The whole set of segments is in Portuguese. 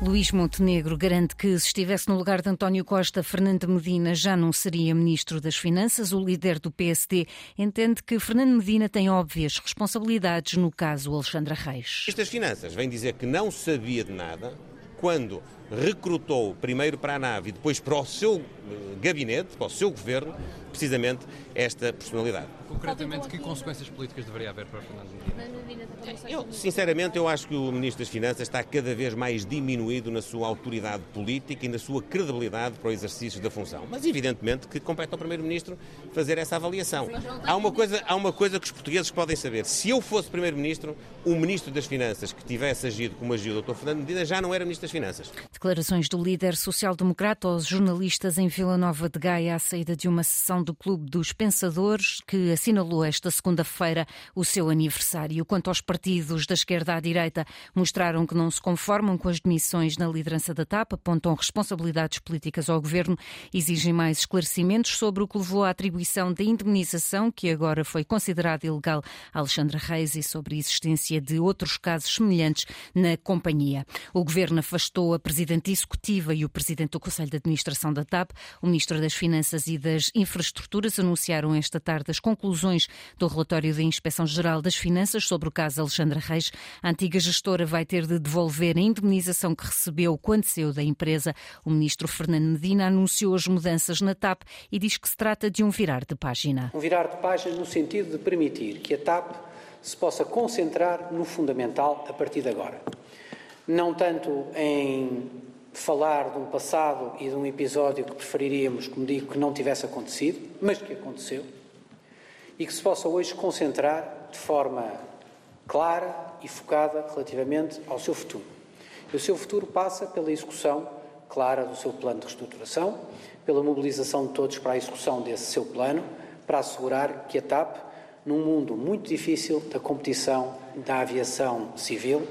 Luís Montenegro garante que se estivesse no lugar de António Costa, Fernando Medina já não seria ministro das Finanças. O líder do PSD entende que Fernando Medina tem óbvias responsabilidades no caso Alexandra Reis. Estas Finanças vem dizer que não sabia de nada quando recrutou primeiro para a nave e depois para o seu eh, gabinete, para o seu governo, precisamente esta personalidade. Concretamente, que consequências políticas deveria haver para Fernando Medina? Eu, sinceramente, eu acho que o Ministro das Finanças está cada vez mais diminuído na sua autoridade política e na sua credibilidade para o exercício da função. Mas, evidentemente, que compete ao Primeiro-Ministro fazer essa avaliação. Há uma, coisa, há uma coisa que os portugueses podem saber. Se eu fosse Primeiro-Ministro, o Ministro das Finanças que tivesse agido como agiu o Dr. Fernando Medina já não era Ministro das Finanças. Declarações do líder social-democrata aos jornalistas em Vila Nova de Gaia à saída de uma sessão do Clube dos Pensadores que assinalou esta segunda-feira o seu aniversário. Quanto aos partidos da esquerda à direita, mostraram que não se conformam com as demissões na liderança da TAP, apontam responsabilidades políticas ao governo, exigem mais esclarecimentos sobre o que levou à atribuição da indemnização, que agora foi considerada ilegal a Alexandra Reis, e sobre a existência de outros casos semelhantes na companhia. O governo afastou a presidente Executiva e o Presidente do Conselho de Administração da TAP, o Ministro das Finanças e das Infraestruturas, anunciaram esta tarde as conclusões do relatório da Inspeção-Geral das Finanças sobre o caso Alexandra Reis. A antiga gestora vai ter de devolver a indemnização que recebeu quando saiu da empresa. O Ministro Fernando Medina anunciou as mudanças na TAP e diz que se trata de um virar de página. Um virar de página no sentido de permitir que a TAP se possa concentrar no fundamental a partir de agora não tanto em falar de um passado e de um episódio que preferiríamos, como digo, que não tivesse acontecido, mas que aconteceu, e que se possa hoje concentrar de forma clara e focada relativamente ao seu futuro. E o seu futuro passa pela execução clara do seu plano de reestruturação, pela mobilização de todos para a execução desse seu plano, para assegurar que a TAP, num mundo muito difícil da competição da aviação civil,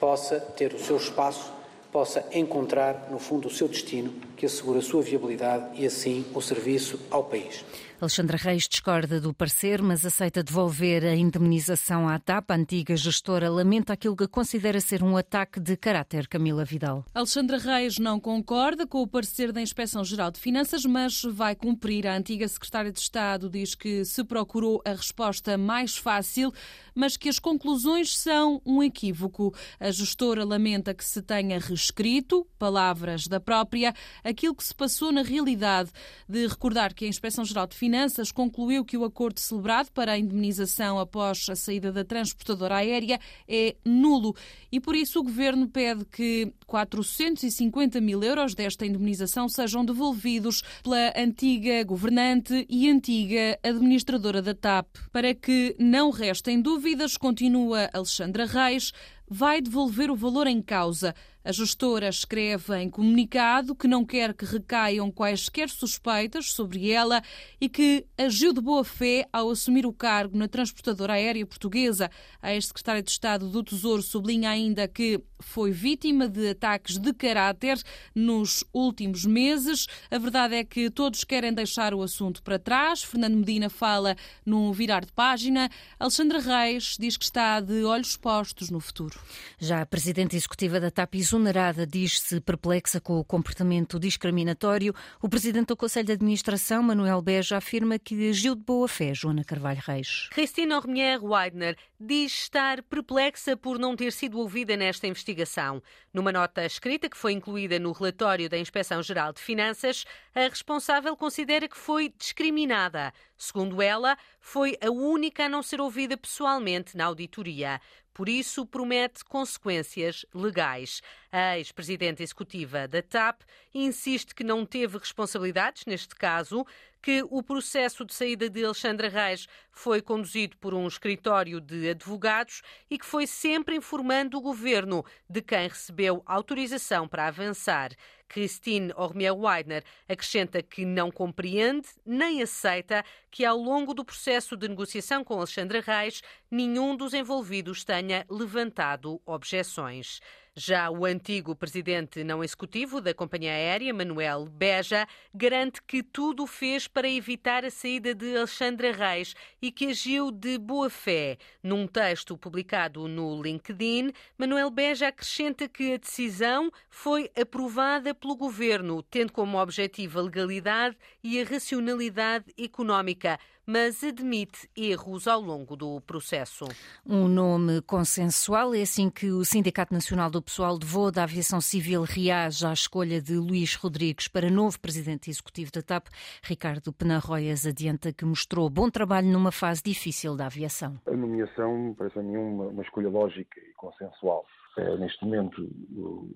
possa ter o seu espaço, possa encontrar, no fundo, o seu destino, que assegura a sua viabilidade e, assim, o serviço ao país. Alexandra Reis discorda do parecer, mas aceita devolver a indemnização à TAP. A antiga gestora lamenta aquilo que considera ser um ataque de caráter. Camila Vidal. Alexandra Reis não concorda com o parecer da Inspeção-Geral de Finanças, mas vai cumprir. A antiga secretária de Estado diz que se procurou a resposta mais fácil, mas que as conclusões são um equívoco. A gestora lamenta que se tenha reescrito, palavras da própria, aquilo que se passou na realidade, de recordar que a Inspeção-Geral de Finanças Finanças concluiu que o acordo celebrado para a indemnização após a saída da transportadora aérea é nulo e por isso o governo pede que 450 mil euros desta indemnização sejam devolvidos pela antiga governante e antiga administradora da TAP. Para que não restem dúvidas, continua Alexandra Reis, vai devolver o valor em causa. A gestora escreve em comunicado que não quer que recaiam quaisquer suspeitas sobre ela e que agiu de boa fé ao assumir o cargo na transportadora aérea portuguesa. A ex-secretária de Estado do Tesouro sublinha ainda que foi vítima de ataques de caráter nos últimos meses. A verdade é que todos querem deixar o assunto para trás. Fernando Medina fala num virar de página. Alexandra Reis diz que está de olhos postos no futuro. Já a presidente executiva da TAP exonerada diz-se perplexa com o comportamento discriminatório. O presidente do Conselho de Administração, Manuel Beja, afirma que agiu de boa fé, Joana Carvalho Reis. Cristina Ormier Weidner diz estar perplexa por não ter sido ouvida nesta investigação. Numa nota escrita que foi incluída no relatório da Inspeção-Geral de Finanças, a responsável considera que foi discriminada. Segundo ela, foi a única a não ser ouvida pessoalmente na auditoria. Por isso, promete consequências legais. A ex-presidente executiva da TAP insiste que não teve responsabilidades neste caso, que o processo de saída de Alexandra Reis foi conduzido por um escritório de advogados e que foi sempre informando o governo de quem recebeu autorização para avançar. Christine Ormier-Weidner acrescenta que não compreende nem aceita que, ao longo do processo de negociação com Alexandra Reis, nenhum dos envolvidos tenha levantado objeções. Já o antigo presidente não executivo da companhia aérea, Manuel Beja, garante que tudo fez para evitar a saída de Alexandra Reis e que agiu de boa fé. Num texto publicado no LinkedIn, Manuel Beja acrescenta que a decisão foi aprovada pelo governo, tendo como objetivo a legalidade e a racionalidade económica mas admite erros ao longo do processo. Um nome consensual é assim que o Sindicato Nacional do Pessoal de Voo da Aviação Civil reage à escolha de Luís Rodrigues para novo presidente executivo da TAP. Ricardo Penarroias adianta que mostrou bom trabalho numa fase difícil da aviação. A nomeação parece a mim uma, uma escolha lógica e consensual. É, neste momento, o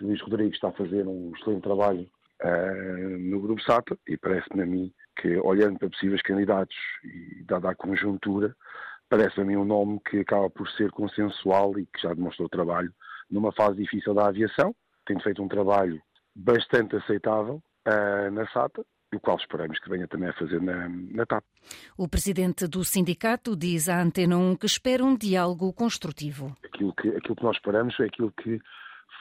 Luís Rodrigues está a fazer um excelente trabalho uh, no Grupo SATA e parece-me a mim que, olhando para possíveis candidatos e dada a conjuntura, parece a mim um nome que acaba por ser consensual e que já demonstrou trabalho numa fase difícil da aviação, tem feito um trabalho bastante aceitável uh, na SATA, o qual esperamos que venha também a fazer na, na TAP. O presidente do sindicato diz à Antena 1 que espera um diálogo construtivo. Aquilo que, aquilo que nós esperamos é aquilo que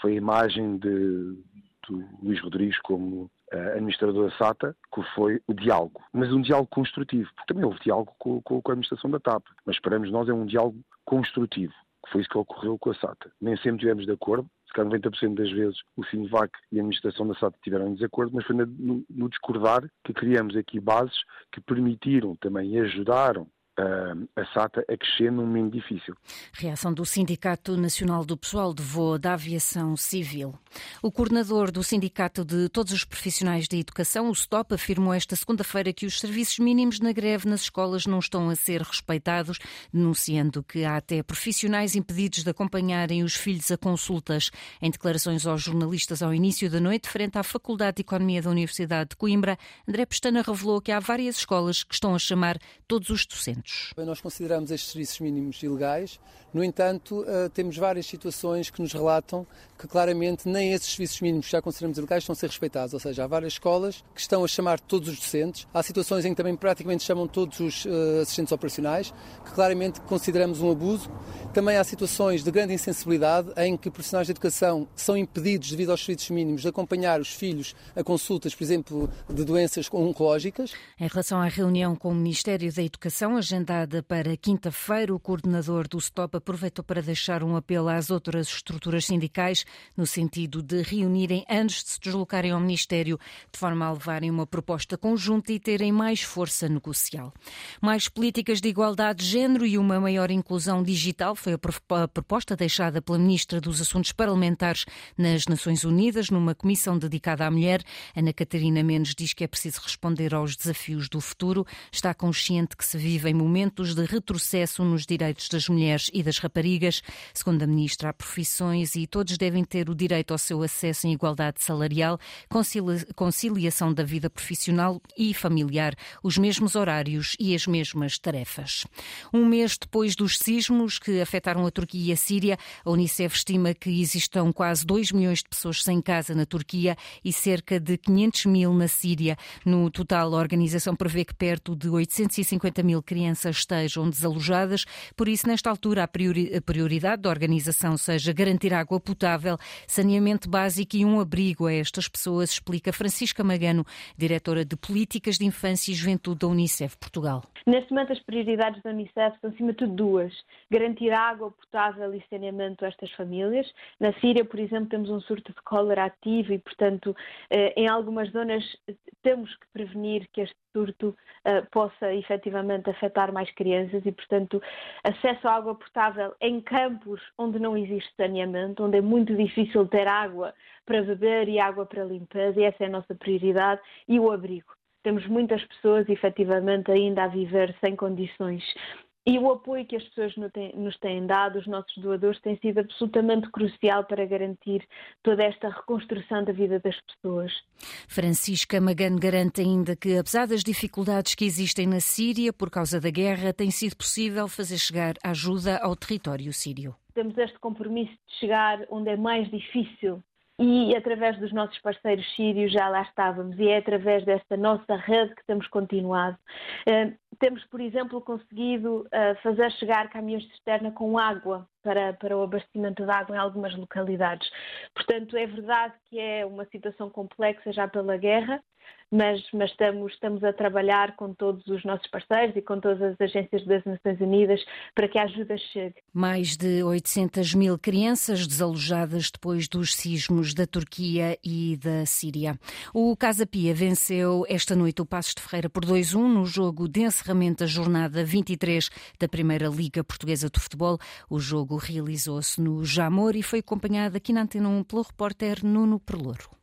foi a imagem de, do Luís Rodrigues como uh, administrador da SATA, que foi o diálogo, mas um diálogo construtivo, porque também houve diálogo com, com, com a administração da TAP, mas esperamos nós é um diálogo construtivo, que foi isso que ocorreu com a SATA. Nem sempre tivemos de acordo, se calhar 90% das vezes o Sinvac e a administração da SATA tiveram em desacordo, mas foi no, no discordar que criamos aqui bases que permitiram também e ajudaram a SATA a crescer num momento difícil. Reação do Sindicato Nacional do Pessoal de Voo da Aviação Civil. O coordenador do Sindicato de Todos os Profissionais de Educação, o STOP, afirmou esta segunda-feira que os serviços mínimos na greve nas escolas não estão a ser respeitados, denunciando que há até profissionais impedidos de acompanharem os filhos a consultas. Em declarações aos jornalistas ao início da noite, frente à Faculdade de Economia da Universidade de Coimbra, André Pestana revelou que há várias escolas que estão a chamar todos os docentes nós consideramos estes serviços mínimos ilegais, no entanto, eh, temos várias situações que nos relatam que claramente nem esses serviços mínimos que já consideramos ilegais estão a ser respeitados, ou seja, há várias escolas que estão a chamar todos os docentes, há situações em que também praticamente chamam todos os uh, assistentes operacionais, que claramente consideramos um abuso. Também há situações de grande insensibilidade em que profissionais de educação são impedidos, devido aos serviços mínimos, de acompanhar os filhos a consultas, por exemplo, de doenças oncológicas. Em relação à reunião com o Ministério da Educação, agendada para quinta-feira, o coordenador do STOP aproveitou para deixar um apelo às outras estruturas sindicais no sentido de reunirem antes de se deslocarem ao Ministério, de forma a levarem uma proposta conjunta e terem mais força negocial. Mais políticas de igualdade de género e uma maior inclusão digital foi a proposta deixada pela Ministra dos Assuntos Parlamentares nas Nações Unidas, numa comissão dedicada à mulher. Ana Catarina Mendes diz que é preciso responder aos desafios do futuro. Está consciente que se vivem momentos de retrocesso nos direitos das mulheres e das raparigas. Segundo a Ministra, há profissões e todos devem ter o direito ao seu acesso em igualdade salarial, conciliação da vida profissional e familiar, os mesmos horários e as mesmas tarefas. Um mês depois dos sismos que afetaram a Turquia e a Síria, a Unicef estima que existam quase 2 milhões de pessoas sem casa na Turquia e cerca de 500 mil na Síria. No total, a organização prevê que perto de 850 mil crianças estejam desalojadas. Por isso, nesta altura, a prioridade da organização seja garantir água potável saneamento básico e um abrigo a estas pessoas, explica Francisca Magano, diretora de Políticas de Infância e Juventude da Unicef Portugal. Neste momento, as prioridades da Unicef são, acima de tudo, duas: garantir água potável e saneamento a estas famílias. Na Síria, por exemplo, temos um surto de cólera ativo e, portanto, eh, em algumas zonas temos que prevenir que este surto uh, possa efetivamente afetar mais crianças e, portanto, acesso à água potável em campos onde não existe saneamento, onde é muito difícil ter água para beber e água para limpeza, e essa é a nossa prioridade, e o abrigo. Temos muitas pessoas, efetivamente, ainda a viver sem condições e o apoio que as pessoas nos têm dado, os nossos doadores, tem sido absolutamente crucial para garantir toda esta reconstrução da vida das pessoas. Francisca Magano garante ainda que, apesar das dificuldades que existem na Síria por causa da guerra, tem sido possível fazer chegar ajuda ao território sírio. Temos este compromisso de chegar onde é mais difícil e através dos nossos parceiros sírios já lá estávamos e é através desta nossa rede que temos continuado. Uh, temos, por exemplo, conseguido uh, fazer chegar caminhões de cisterna com água para, para o abastecimento de água em algumas localidades. Portanto, é verdade que é uma situação complexa já pela guerra, mas, mas estamos, estamos a trabalhar com todos os nossos parceiros e com todas as agências das Nações Unidas para que a ajuda chegue. Mais de 800 mil crianças desalojadas depois dos sismos da Turquia e da Síria. O Casa Pia venceu esta noite o Passos de Ferreira por 2-1 no jogo de encerramento da jornada 23 da Primeira Liga Portuguesa de Futebol. O jogo realizou-se no Jamor e foi acompanhado aqui na Antena 1 pelo repórter Nuno Perlouro.